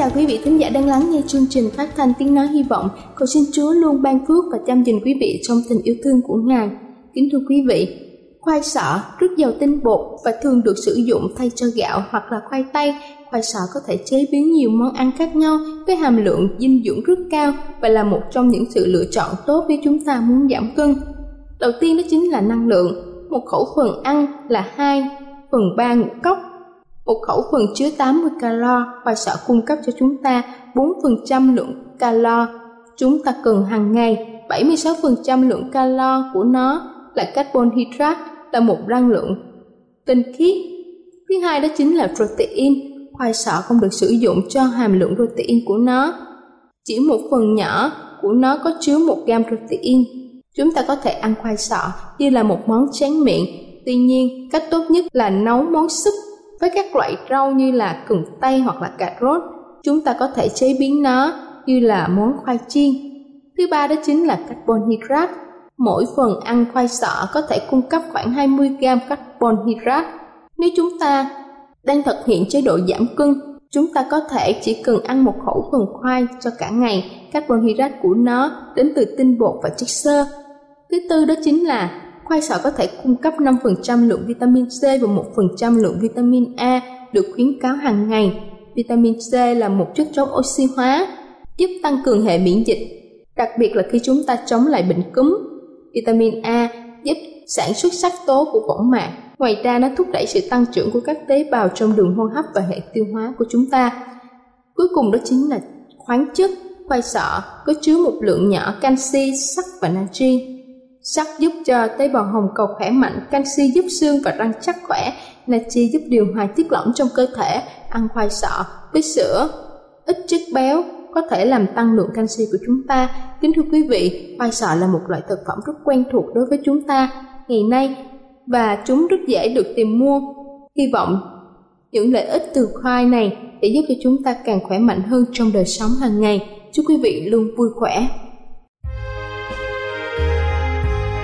Chào quý vị thính giả đang lắng nghe chương trình phát thanh tiếng nói hy vọng. Cầu xin Chúa luôn ban phước và chăm gìn quý vị trong tình yêu thương của Ngài. Kính thưa quý vị, khoai sọ rất giàu tinh bột và thường được sử dụng thay cho gạo hoặc là khoai tây. Khoai sọ có thể chế biến nhiều món ăn khác nhau với hàm lượng dinh dưỡng rất cao và là một trong những sự lựa chọn tốt nếu chúng ta muốn giảm cân. Đầu tiên đó chính là năng lượng. Một khẩu phần ăn là 2 phần 3 ngũ cốc một khẩu phần chứa 80 calo, và sọ cung cấp cho chúng ta 4% lượng calo chúng ta cần hàng ngày. 76% lượng calo của nó là carbon hydrate, là một năng lượng tinh khiết. Thứ hai đó chính là protein. Khoai sọ không được sử dụng cho hàm lượng protein của nó. Chỉ một phần nhỏ của nó có chứa một gam protein. Chúng ta có thể ăn khoai sọ như là một món tráng miệng. Tuy nhiên, cách tốt nhất là nấu món súp với các loại rau như là cần tây hoặc là cà rốt, chúng ta có thể chế biến nó như là món khoai chiên. Thứ ba đó chính là carbon hydrate. Mỗi phần ăn khoai sọ có thể cung cấp khoảng 20 g carbon hydrate. Nếu chúng ta đang thực hiện chế độ giảm cân, chúng ta có thể chỉ cần ăn một khẩu phần khoai cho cả ngày. Carbon hydrate của nó đến từ tinh bột và chất xơ. Thứ tư đó chính là khoai sọ có thể cung cấp 5% lượng vitamin C và 1% lượng vitamin A được khuyến cáo hàng ngày. Vitamin C là một chất chống oxy hóa, giúp tăng cường hệ miễn dịch, đặc biệt là khi chúng ta chống lại bệnh cúm. Vitamin A giúp sản xuất sắc tố của võng mạc. Ngoài ra nó thúc đẩy sự tăng trưởng của các tế bào trong đường hô hấp và hệ tiêu hóa của chúng ta. Cuối cùng đó chính là khoáng chất. Khoai sọ có chứa một lượng nhỏ canxi, sắt và natri Sắt giúp cho tế bào hồng cầu khỏe mạnh, canxi giúp xương và răng chắc khỏe, natri giúp điều hòa tiết lỏng trong cơ thể, ăn khoai sọ với sữa, ít chất béo có thể làm tăng lượng canxi của chúng ta. Kính thưa quý vị, khoai sọ là một loại thực phẩm rất quen thuộc đối với chúng ta ngày nay và chúng rất dễ được tìm mua. Hy vọng những lợi ích từ khoai này sẽ giúp cho chúng ta càng khỏe mạnh hơn trong đời sống hàng ngày. Chúc quý vị luôn vui khỏe.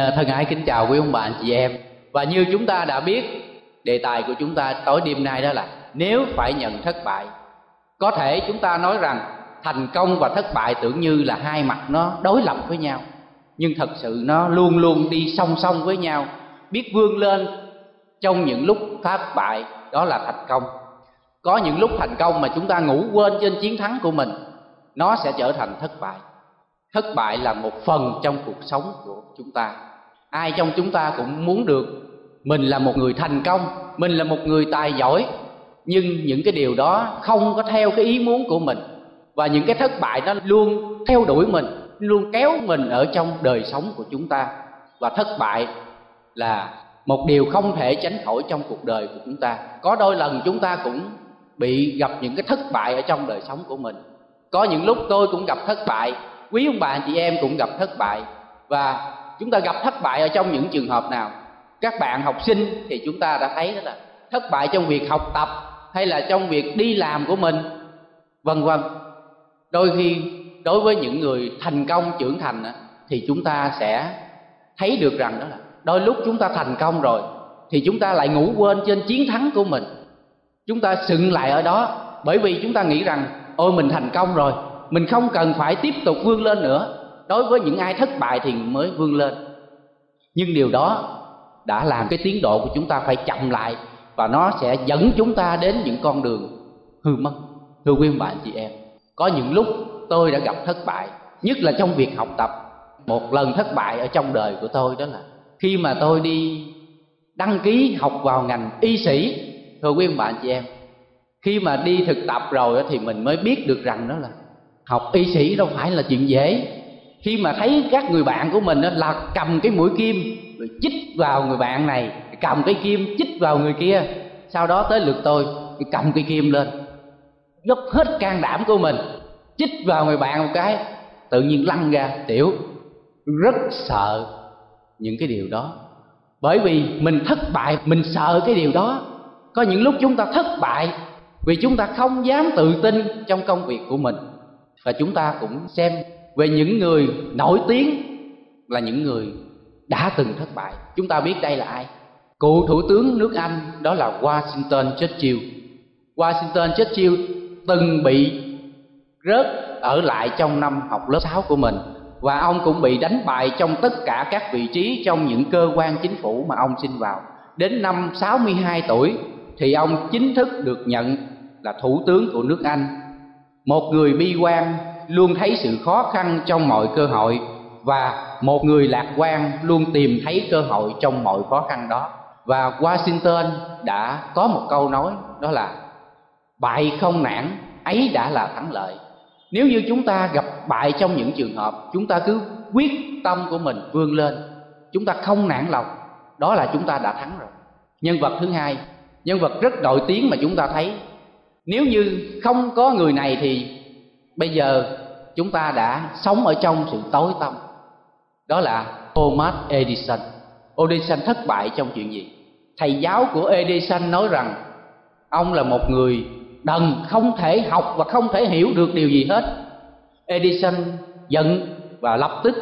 Ờ, thân ái kính chào quý ông bà, anh chị em. Và như chúng ta đã biết, Đề tài của chúng ta tối đêm nay đó là Nếu phải nhận thất bại, Có thể chúng ta nói rằng Thành công và thất bại tưởng như là hai mặt nó đối lập với nhau. Nhưng thật sự nó luôn luôn đi song song với nhau. Biết vươn lên trong những lúc thất bại, Đó là thành công. Có những lúc thành công mà chúng ta ngủ quên trên chiến thắng của mình, Nó sẽ trở thành thất bại. Thất bại là một phần trong cuộc sống của chúng ta ai trong chúng ta cũng muốn được mình là một người thành công, mình là một người tài giỏi, nhưng những cái điều đó không có theo cái ý muốn của mình. Và những cái thất bại nó luôn theo đuổi mình, luôn kéo mình ở trong đời sống của chúng ta. Và thất bại là một điều không thể tránh khỏi trong cuộc đời của chúng ta. Có đôi lần chúng ta cũng bị gặp những cái thất bại ở trong đời sống của mình. Có những lúc tôi cũng gặp thất bại, quý ông bà, anh chị em cũng gặp thất bại. Và chúng ta gặp thất bại ở trong những trường hợp nào? Các bạn học sinh thì chúng ta đã thấy đó là thất bại trong việc học tập hay là trong việc đi làm của mình? Vân vân. Đôi khi đối với những người thành công, trưởng thành thì chúng ta sẽ thấy được rằng đó là đôi lúc chúng ta thành công rồi thì chúng ta lại ngủ quên trên chiến thắng của mình. Chúng ta sừng lại ở đó bởi vì chúng ta nghĩ rằng, ôi, mình thành công rồi, mình không cần phải tiếp tục vươn lên nữa đối với những ai thất bại thì mới vươn lên. Nhưng điều đó đã làm cái tiến độ của chúng ta phải chậm lại và nó sẽ dẫn chúng ta đến những con đường hư mất thưa quý bạn chị em. Có những lúc tôi đã gặp thất bại, nhất là trong việc học tập. Một lần thất bại ở trong đời của tôi đó là khi mà tôi đi đăng ký học vào ngành y sĩ thưa quý bạn chị em. Khi mà đi thực tập rồi thì mình mới biết được rằng đó là học y sĩ đâu phải là chuyện dễ khi mà thấy các người bạn của mình là cầm cái mũi kim rồi chích vào người bạn này, cầm cái kim chích vào người kia. Sau đó tới lượt tôi cầm cái kim lên dốc hết can đảm của mình, chích vào người bạn một cái, tự nhiên lăn ra. Tiểu, rất sợ những cái điều đó. Bởi vì mình thất bại, mình sợ cái điều đó. Có những lúc chúng ta thất bại vì chúng ta không dám tự tin trong công việc của mình. Và chúng ta cũng xem về những người nổi tiếng là những người đã từng thất bại. Chúng ta biết đây là ai? Cựu thủ tướng nước anh, đó là washington churchill. Washington churchill từng bị rớt ở lại trong năm học lớp 6 của mình và ông cũng bị đánh bại trong tất cả các vị trí trong những cơ quan chính phủ mà ông xin vào. Đến năm 62 tuổi thì ông chính thức được nhận là thủ tướng của nước Anh. Một người bi quan luôn thấy sự khó khăn trong mọi cơ hội và một người lạc quan luôn tìm thấy cơ hội trong mọi khó khăn đó. Và washington đã có một câu nói, đó là, bại không nản, ấy đã là thắng lợi. Nếu như chúng ta gặp bại trong những trường hợp, chúng ta cứ quyết tâm của mình vươn lên, chúng ta không nản lòng, đó là chúng ta đã thắng rồi. Nhân vật thứ hai, nhân vật rất nổi tiếng mà chúng ta thấy, nếu như không có người này thì bây giờ chúng ta đã sống ở trong sự tối tăm. Đó là Thomas Edison. Edison thất bại trong chuyện gì? Thầy giáo của Edison nói rằng ông là một người đần không thể học và không thể hiểu được điều gì hết. Edison giận và lập tức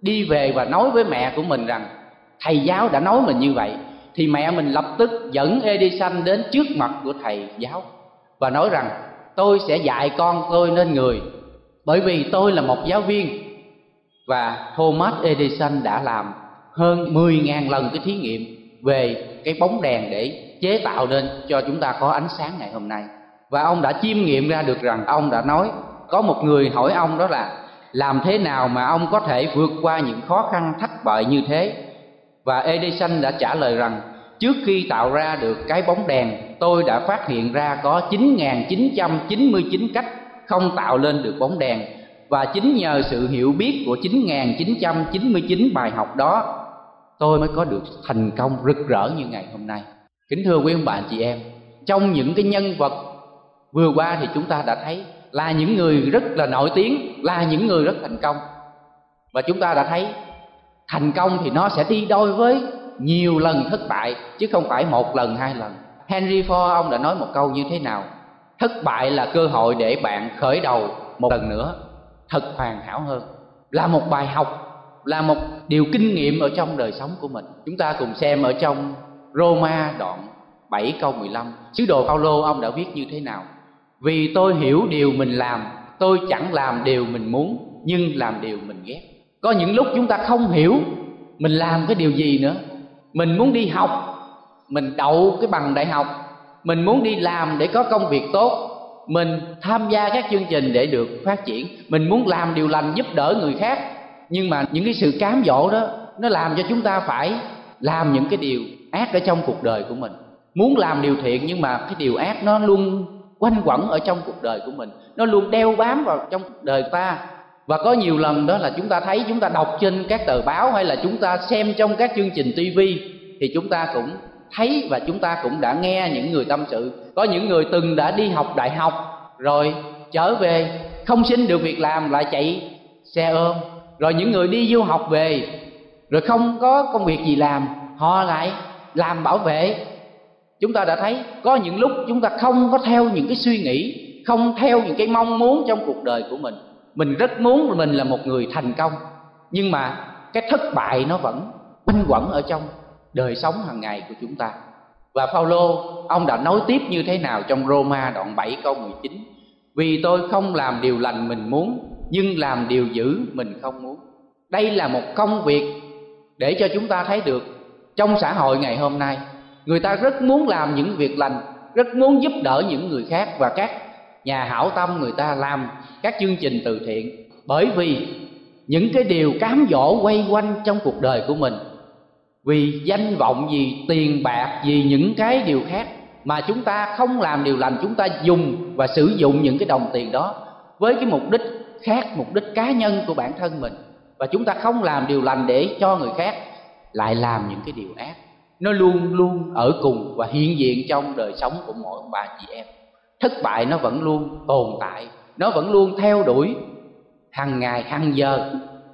đi về và nói với mẹ của mình rằng, thầy giáo đã nói mình như vậy. Thì mẹ mình lập tức dẫn Edison đến trước mặt của thầy giáo và nói rằng tôi sẽ dạy con tôi nên người, bởi vì tôi là một giáo viên. Và Thomas Edison đã làm hơn 10.000 lần cái thí nghiệm về cái bóng đèn để chế tạo nên cho chúng ta có ánh sáng ngày hôm nay. Và ông đã chiêm nghiệm ra được rằng ông đã nói, có một người hỏi ông đó là, làm thế nào mà ông có thể vượt qua những khó khăn thất bại như thế? Và Edison đã trả lời rằng trước khi tạo ra được cái bóng đèn, tôi đã phát hiện ra có 9.999 cách không tạo lên được bóng đèn. Và chính nhờ sự hiểu biết của 9.999 bài học đó, tôi mới có được thành công rực rỡ như ngày hôm nay. Kính thưa quý ông bà chị em, trong những cái nhân vật vừa qua thì chúng ta đã thấy là những người rất là nổi tiếng, là những người rất thành công. Và chúng ta đã thấy thành công thì nó sẽ đi đôi với nhiều lần thất bại, chứ không phải một lần, hai lần. Henry ford, ông đã nói một câu như thế nào? Thất bại là cơ hội để bạn khởi đầu một lần nữa, thật hoàn hảo hơn. Là một bài học, là một điều kinh nghiệm ở trong đời sống của mình. Chúng ta cùng xem ở trong Roma đoạn 7 câu 15 sứ đồ Phaolô, ông đã viết như thế nào? Vì tôi hiểu điều mình làm, tôi chẳng làm điều mình muốn, nhưng làm điều mình ghét. Có những lúc chúng ta không hiểu mình làm cái điều gì nữa mình muốn đi học, mình đậu cái bằng đại học, mình muốn đi làm để có công việc tốt, mình tham gia các chương trình để được phát triển, mình muốn làm điều lành giúp đỡ người khác. Nhưng mà những cái sự cám dỗ đó, nó làm cho chúng ta phải làm những cái điều ác ở trong cuộc đời của mình. Muốn làm điều thiện nhưng mà cái điều ác nó luôn quanh quẩn ở trong cuộc đời của mình. Nó luôn đeo bám vào trong cuộc đời ta và có nhiều lần đó là chúng ta thấy, chúng ta đọc trên các tờ báo hay là chúng ta xem trong các chương trình tivi thì chúng ta cũng thấy và chúng ta cũng đã nghe những người tâm sự. Có những người từng đã đi học đại học, rồi trở về, không xin được việc làm, lại chạy xe ôm. Rồi những người đi du học về, rồi không có công việc gì làm, họ lại làm bảo vệ. Chúng ta đã thấy có những lúc chúng ta không có theo những cái suy nghĩ, không theo những cái mong muốn trong cuộc đời của mình mình rất muốn mình là một người thành công, nhưng mà cái thất bại nó vẫn quanh quẩn ở trong đời sống hàng ngày của chúng ta. Và Phaolô, ông đã nói tiếp như thế nào trong Roma đoạn 7 câu 19 vì tôi không làm điều lành mình muốn, nhưng làm điều dữ mình không muốn. Đây là một công việc để cho chúng ta thấy được trong xã hội ngày hôm nay, người ta rất muốn làm những việc lành, rất muốn giúp đỡ những người khác và các nhà hảo tâm người ta làm các chương trình từ thiện. Bởi vì những cái điều cám dỗ quay quanh trong cuộc đời của mình, vì danh vọng gì, tiền bạc vì những cái điều khác mà chúng ta không làm điều lành, chúng ta dùng và sử dụng những cái đồng tiền đó với cái mục đích khác, mục đích cá nhân của bản thân mình. Và chúng ta không làm điều lành để cho người khác lại làm những cái điều ác. Nó luôn luôn ở cùng và hiện diện trong đời sống của mỗi ông bà chị em thất bại nó vẫn luôn tồn tại, nó vẫn luôn theo đuổi hàng ngày, hàng giờ.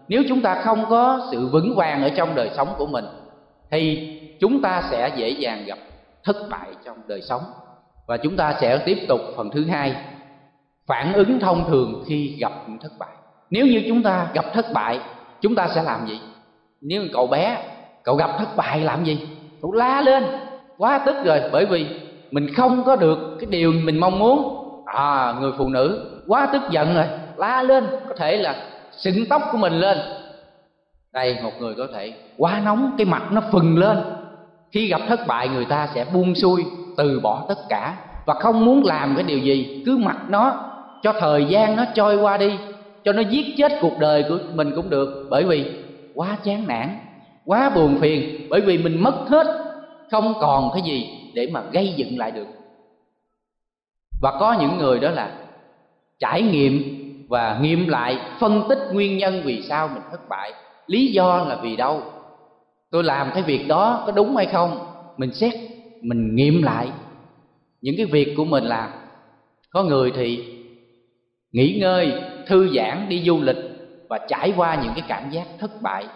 Nếu chúng ta không có sự vững vàng ở trong đời sống của mình, thì chúng ta sẽ dễ dàng gặp thất bại trong đời sống. Và chúng ta sẽ tiếp tục phần thứ hai, phản ứng thông thường khi gặp những thất bại. Nếu như chúng ta gặp thất bại, chúng ta sẽ làm gì? Nếu cậu bé, cậu gặp thất bại làm gì? Cậu la lên, quá tức rồi, bởi vì mình không có được cái điều mình mong muốn. À người phụ nữ quá tức giận rồi, la lên, có thể là sừng tóc của mình lên. Đây, một người có thể quá nóng, cái mặt nó phừng lên. Khi gặp thất bại, người ta sẽ buông xuôi, từ bỏ tất cả. Và không muốn làm cái điều gì, cứ mặc nó, cho thời gian nó trôi qua đi, cho nó giết chết cuộc đời của mình cũng được. Bởi vì quá chán nản, quá buồn phiền, bởi vì mình mất hết, không còn cái gì để mà gây dựng lại được. Và có những người đó là trải nghiệm và nghiệm lại, phân tích nguyên nhân vì sao mình thất bại, lý do là vì đâu, tôi làm cái việc đó có đúng hay không, mình xét, mình nghiệm lại. Những cái việc của mình làm có người thì nghỉ ngơi, thư giãn, đi du lịch và trải qua những cái cảm giác thất bại,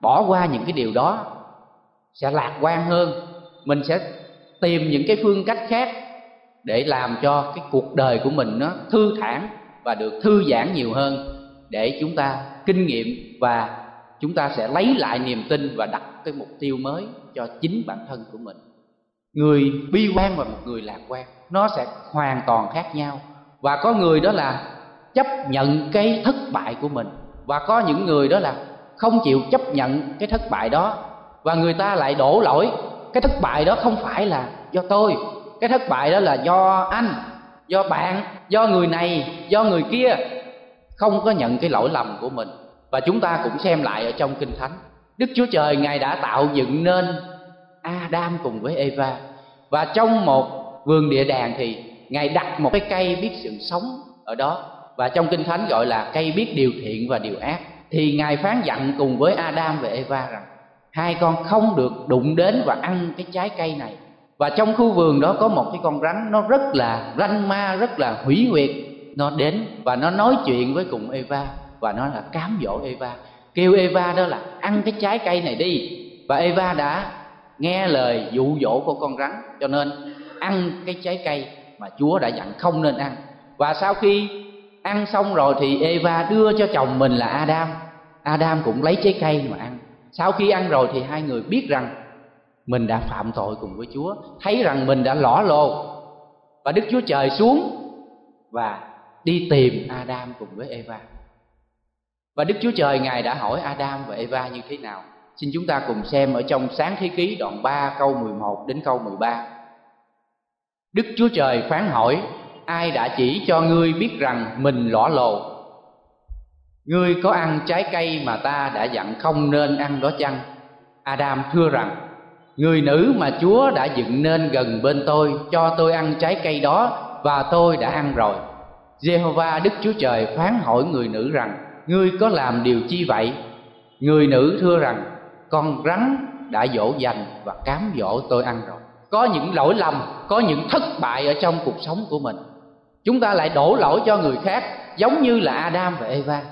bỏ qua những cái điều đó, sẽ lạc quan hơn, mình sẽ tìm những cái phương cách khác để làm cho cái cuộc đời của mình nó thư thản và được thư giãn nhiều hơn để chúng ta kinh nghiệm và chúng ta sẽ lấy lại niềm tin và đặt cái mục tiêu mới cho chính bản thân của mình. Người bi quan và một người lạc quan, nó sẽ hoàn toàn khác nhau. Và có người đó là chấp nhận cái thất bại của mình, và có những người đó là không chịu chấp nhận cái thất bại đó, và người ta lại đổ lỗi cái thất bại đó không phải là do tôi. Cái thất bại đó là do anh, do bạn, do người này, do người kia. Không có nhận cái lỗi lầm của mình. Và chúng ta cũng xem lại ở trong kinh thánh. Đức chúa trời, ngài đã tạo dựng nên adam cùng với eva. Và trong một vườn địa đàng thì ngài đặt một cái cây biết sự sống ở đó. Và trong kinh thánh gọi là cây biết điều thiện và điều ác. Thì ngài phán dặn cùng với adam và eva rằng hai con không được đụng đến và ăn cái trái cây này. Và trong khu vườn đó có một cái con rắn, nó rất là ranh ma, rất là hủy huyệt. Nó đến và nó nói chuyện với cùng eva, và nó là cám dỗ eva. Kêu eva đó là, ăn cái trái cây này đi. Và eva đã nghe lời dụ dỗ của con rắn, cho nên ăn cái trái cây mà chúa đã dặn không nên ăn. Và sau khi ăn xong rồi thì eva đưa cho chồng mình là adam. Adam cũng lấy trái cây mà ăn sau khi ăn rồi thì hai người biết rằng mình đã phạm tội cùng với Chúa, thấy rằng mình đã lõ lồ và Đức Chúa Trời xuống và đi tìm Adam cùng với Eva. Và Đức Chúa Trời, Ngài đã hỏi Adam và Eva như thế nào? Xin chúng ta cùng xem ở trong sáng thế ký đoạn 3 câu 11 đến câu 13 Đức Chúa Trời phán hỏi, Ai đã chỉ cho ngươi biết rằng mình lõa lồ Ngươi có ăn trái cây mà ta đã dặn không nên ăn đó chăng? Adam thưa rằng Người nữ mà Chúa đã dựng nên gần bên tôi Cho tôi ăn trái cây đó Và tôi đã ăn rồi. Jehovah Đức Chúa Trời phán hỏi người nữ rằng Ngươi có làm điều chi vậy? Người nữ thưa rằng Con rắn đã dỗ dành và cám dỗ tôi ăn rồi. Có những lỗi lầm, có những thất bại ở trong cuộc sống của mình. Chúng ta lại đổ lỗi cho người khác Giống như là Adam và Eva.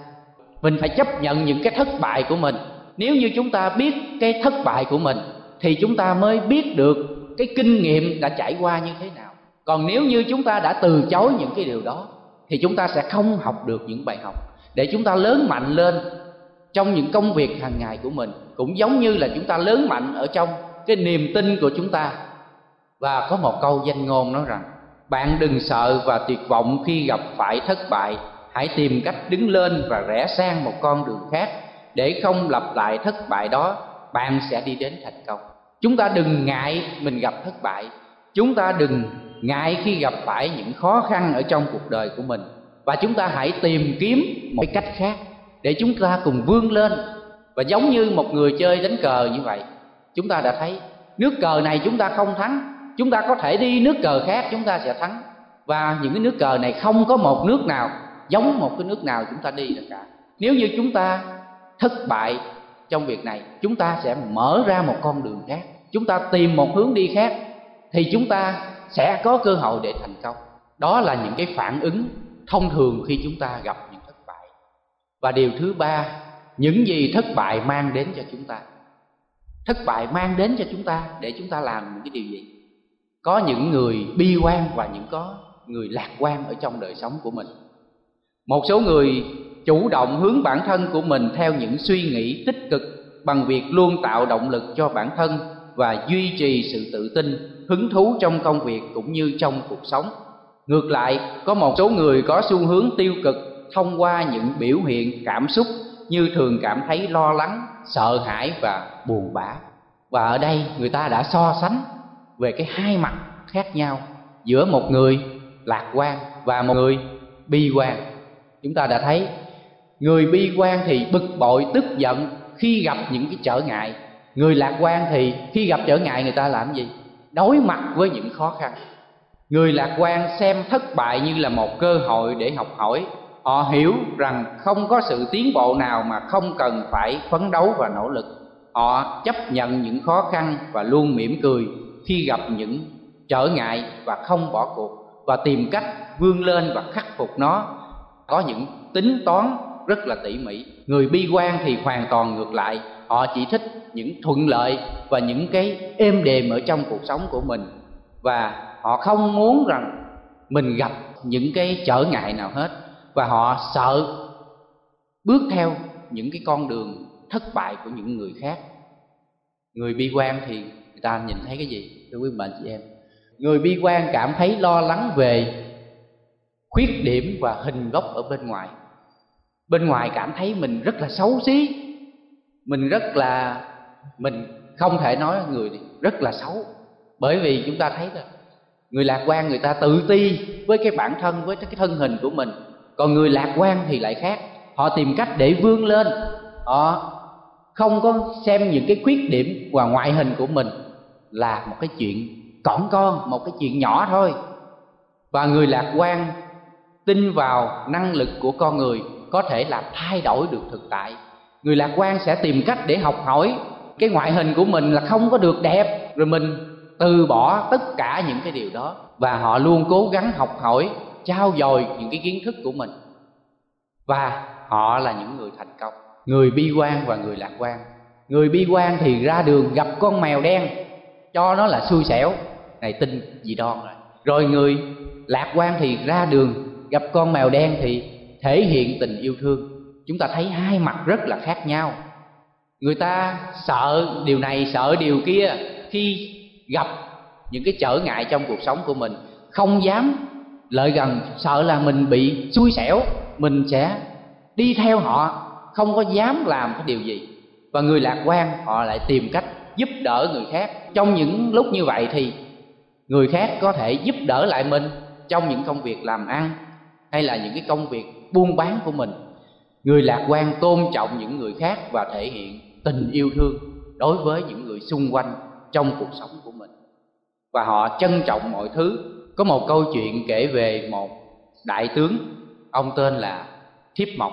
Mình phải chấp nhận những cái thất bại của mình. Nếu như chúng ta biết cái thất bại của mình, Thì chúng ta mới biết được cái kinh nghiệm đã trải qua như thế nào. Còn nếu như chúng ta đã từ chối những cái điều đó, Thì chúng ta sẽ không học được những bài học. Để chúng ta lớn mạnh lên trong những công việc hàng ngày của mình, cũng giống như là chúng ta lớn mạnh ở trong cái niềm tin của chúng ta. Và có một câu danh ngôn nói rằng, bạn đừng sợ và tuyệt vọng khi gặp phải thất bại hãy tìm cách đứng lên và rẽ sang một con đường khác để không lặp lại thất bại đó. Bạn sẽ đi đến thành công. Chúng ta đừng ngại mình gặp thất bại. Chúng ta đừng ngại khi gặp phải những khó khăn ở trong cuộc đời của mình. Và chúng ta hãy tìm kiếm một cái cách khác để chúng ta cùng vươn lên. Và giống như một người chơi đánh cờ như vậy, chúng ta đã thấy nước cờ này chúng ta không thắng. Chúng ta có thể đi nước cờ khác, chúng ta sẽ thắng. Và những cái nước cờ này không có một nước nào giống một cái nước nào chúng ta đi được cả. Nếu như chúng ta thất bại trong việc này, chúng ta sẽ mở ra một con đường khác. Chúng ta tìm một hướng đi khác, thì chúng ta sẽ có cơ hội để thành công. Đó là những cái phản ứng thông thường khi chúng ta gặp những thất bại. Và điều thứ ba, những gì thất bại mang đến cho chúng ta. Thất bại mang đến cho chúng ta để chúng ta làm những cái điều gì? Có những người bi quan và những có người lạc quan ở trong đời sống của mình một số người chủ động hướng bản thân của mình theo những suy nghĩ tích cực bằng việc luôn tạo động lực cho bản thân và duy trì sự tự tin, hứng thú trong công việc cũng như trong cuộc sống. Ngược lại, có một số người có xu hướng tiêu cực thông qua những biểu hiện, cảm xúc như thường cảm thấy lo lắng, sợ hãi và buồn bã. Và ở đây, người ta đã so sánh về cái hai mặt khác nhau, giữa một người lạc quan và một người bi quan chúng ta đã thấy, người bi quan thì bực bội, tức giận khi gặp những cái trở ngại. Người lạc quan thì khi gặp trở ngại, người ta làm gì? Đối mặt với những khó khăn. Người lạc quan xem thất bại như là một cơ hội để học hỏi. Họ hiểu rằng không có sự tiến bộ nào mà không cần phải phấn đấu và nỗ lực. Họ chấp nhận những khó khăn và luôn mỉm cười khi gặp những trở ngại và không bỏ cuộc, và tìm cách vươn lên và khắc phục nó có những tính toán rất là tỉ mỉ. Người bi quan thì hoàn toàn ngược lại. Họ chỉ thích những thuận lợi và những cái êm đềm ở trong cuộc sống của mình. Và họ không muốn rằng mình gặp những cái trở ngại nào hết. Và họ sợ bước theo những cái con đường thất bại của những người khác. Người bi quan thì người ta nhìn thấy cái gì? Thưa quý bạn chị em. Người bi quan cảm thấy lo lắng về khuyết điểm và hình gốc ở bên ngoài. Bên ngoài cảm thấy mình rất là xấu xí, mình rất là, mình không thể nói người rất là xấu. Bởi vì chúng ta thấy là người lạc quan người ta tự ti với cái bản thân, với cái thân hình của mình. Còn người lạc quan thì lại khác. Họ tìm cách để vươn lên. Họ không có xem những cái khuyết điểm và ngoại hình của mình là một cái chuyện cỏn con, một cái chuyện nhỏ thôi. Và người lạc quan tin vào năng lực của con người có thể làm thay đổi được thực tại. Người lạc quan sẽ tìm cách để học hỏi. Cái ngoại hình của mình là không có được đẹp. Rồi mình từ bỏ tất cả những cái điều đó và họ luôn cố gắng học hỏi trao dồi những cái kiến thức của mình. Và họ là những người thành công, người bi quan và người lạc quan. Người bi quan thì ra đường gặp con mèo đen, cho nó là xui xẻo. Này, tin gì đòn rồi rồi người lạc quan thì ra đường gặp con mèo đen thì thể hiện tình yêu thương. Chúng ta thấy hai mặt rất là khác nhau. Người ta sợ điều này, sợ điều kia khi gặp những cái trở ngại trong cuộc sống của mình. Không dám lợi gần, sợ là mình bị xui xẻo, mình sẽ đi theo họ, không có dám làm cái điều gì. Và người lạc quan, họ lại tìm cách giúp đỡ người khác. Trong những lúc như vậy thì người khác có thể giúp đỡ lại mình trong những công việc làm ăn hay là những cái công việc buôn bán của mình. Người lạc quan tôn trọng những người khác và thể hiện tình yêu thương đối với những người xung quanh trong cuộc sống của mình. Và họ trân trọng mọi thứ. Có một câu chuyện kể về một đại tướng, ông tên là thiếp mộc.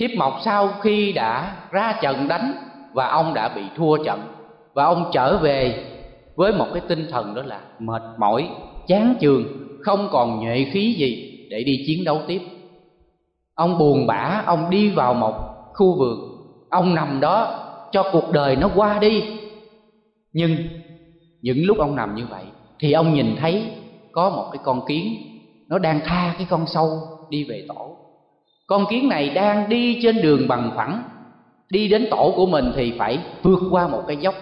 Thiếp mộc sau khi đã ra trận đánh và ông đã bị thua trận và ông trở về với một cái tinh thần đó là mệt mỏi, chán chường, không còn nhuệ khí gì để đi chiến đấu tiếp. Ông buồn bã, ông đi vào một khu vườn ông nằm đó cho cuộc đời nó qua đi. Nhưng những lúc ông nằm như vậy thì ông nhìn thấy có một cái con kiến, nó đang tha cái con sâu đi về tổ. Con kiến này đang đi trên đường bằng phẳng, đi đến tổ của mình thì phải vượt qua một cái dốc.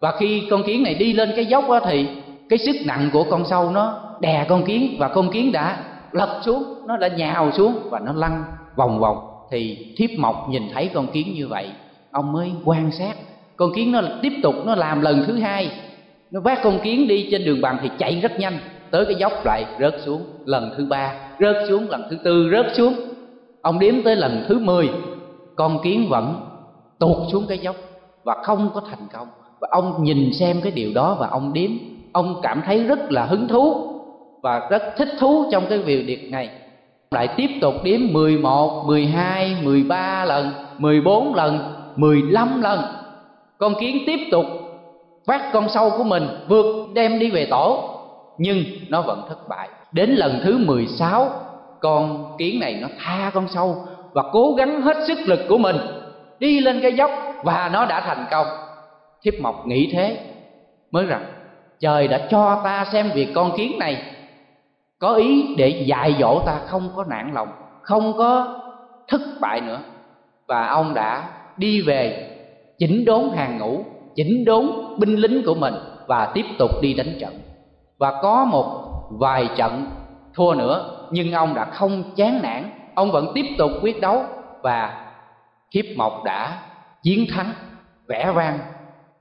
Và khi con kiến này đi lên cái dốc đó thì cái sức nặng của con sâu nó đè con kiến và con kiến đã lật xuống, nó đã nhào xuống và nó lăn vòng vòng. Thì thiếp mộc nhìn thấy con kiến như vậy, ông mới quan sát. Con kiến nó tiếp tục, nó làm lần thứ hai. Nó vác con kiến đi trên đường bằng thì chạy rất nhanh. Tới cái dốc lại, rớt xuống lần thứ ba, rớt xuống lần thứ tư, rớt xuống. Ông đếm tới lần thứ mười, con kiến vẫn tuột xuống cái dốc và không có thành công. Và ông nhìn xem cái điều đó và ông đếm. Ông cảm thấy rất là hứng thú và rất thích thú trong cái việc này lại tiếp tục đếm 11, 12, 13 lần, 14 lần, 15 lần. Con kiến tiếp tục vác con sâu của mình vượt đem đi về tổ nhưng nó vẫn thất bại. Đến lần thứ 16 con kiến này nó tha con sâu và cố gắng hết sức lực của mình đi lên cái dốc và nó đã thành công. Thiếp Mộc nghĩ thế mới rằng trời đã cho ta xem việc con kiến này có ý để dạy dỗ ta không có nản lòng, không có thất bại nữa. Và ông đã đi về chỉnh đốn hàng ngũ, chỉnh đốn binh lính của mình và tiếp tục đi đánh trận. Và có một vài trận thua nữa, nhưng ông đã không chán nản. Ông vẫn tiếp tục quyết đấu và kiếp mộc đã chiến thắng, vẻ vang.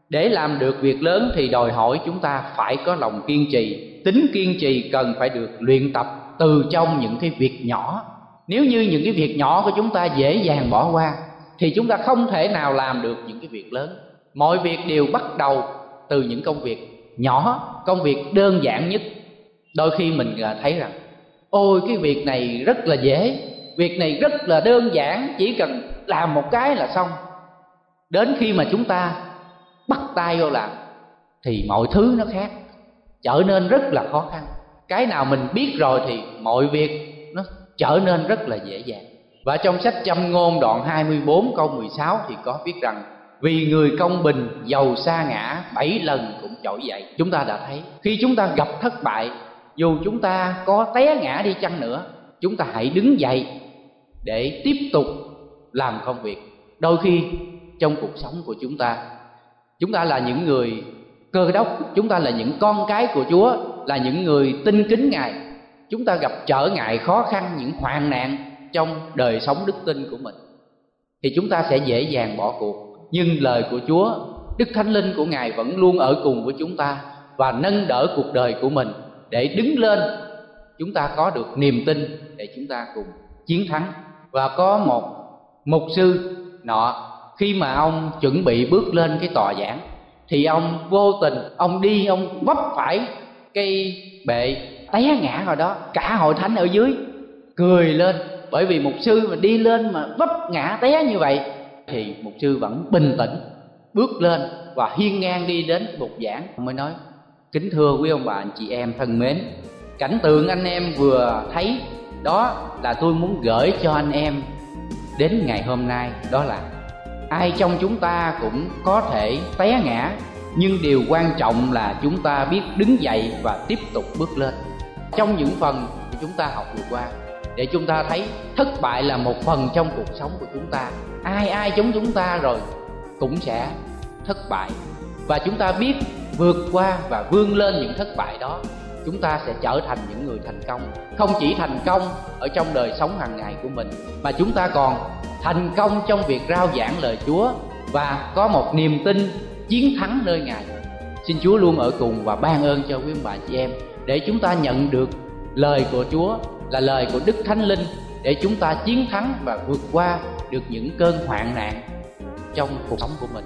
Để làm được việc lớn thì đòi hỏi chúng ta phải có lòng kiên trì tính kiên trì cần phải được luyện tập từ trong những cái việc nhỏ. Nếu như những cái việc nhỏ của chúng ta dễ dàng bỏ qua, thì chúng ta không thể nào làm được những cái việc lớn. Mọi việc đều bắt đầu từ những công việc nhỏ, công việc đơn giản nhất. Đôi khi mình à, thấy rằng, ôi, cái việc này rất là dễ, việc này rất là đơn giản, chỉ cần làm một cái là xong. Đến khi mà chúng ta bắt tay vô làm, thì mọi thứ nó khác trở nên rất là khó khăn. Cái nào mình biết rồi thì mọi việc nó trở nên rất là dễ dàng. Và trong sách châm ngôn đoạn 24 câu 16 thì có viết rằng, vì người công bình giàu xa ngã, bảy lần cũng trỗi dậy. Chúng ta đã thấy, khi chúng ta gặp thất bại, dù chúng ta có té ngã đi chăng nữa, chúng ta hãy đứng dậy để tiếp tục làm công việc. Đôi khi trong cuộc sống của chúng ta chúng ta là những người cơ đốc, chúng ta là những con cái của chúa, là những người tin kính ngài. Chúng ta gặp trở ngại khó khăn, những hoạn nạn trong đời sống đức tin của mình. Thì chúng ta sẽ dễ dàng bỏ cuộc. Nhưng lời của chúa, đức thánh linh của ngài vẫn luôn ở cùng với chúng ta và nâng đỡ cuộc đời của mình để đứng lên. Chúng ta có được niềm tin để chúng ta cùng chiến thắng. Và có một mục sư nọ, khi mà ông chuẩn bị bước lên cái tòa giảng thì ông vô tình, ông đi, ông vấp phải cây bệ té ngã rồi đó. Cả hội thánh ở dưới cười lên. Bởi vì mục sư mà đi lên mà vấp ngã té như vậy, thì mục sư vẫn bình tĩnh, bước lên và hiên ngang đi đến bục giảng. Mới nói, kính thưa quý ông bà anh chị em thân mến, cảnh tượng anh em vừa thấy đó là tôi muốn gửi cho anh em đến ngày hôm nay, đó là ai trong chúng ta cũng có thể té ngã, nhưng điều quan trọng là chúng ta biết đứng dậy và tiếp tục bước lên. Trong những phần chúng ta học vừa qua, để chúng ta thấy thất bại là một phần trong cuộc sống của chúng ta. Ai ai chống chúng ta rồi cũng sẽ thất bại. Và chúng ta biết vượt qua và vươn lên những thất bại đó chúng ta sẽ trở thành những người thành công. Không chỉ thành công ở trong đời sống hàng ngày của mình, mà chúng ta còn thành công trong việc rao giảng lời chúa và có một niềm tin chiến thắng nơi ngài. Xin chúa luôn ở cùng và ban ơn cho quý bà chị em để chúng ta nhận được lời của chúa là lời của đức thánh linh để chúng ta chiến thắng và vượt qua được những cơn hoạn nạn trong cuộc sống của mình.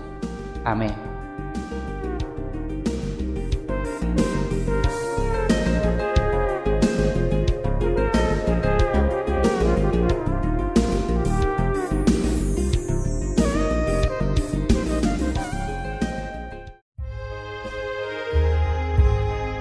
Amen.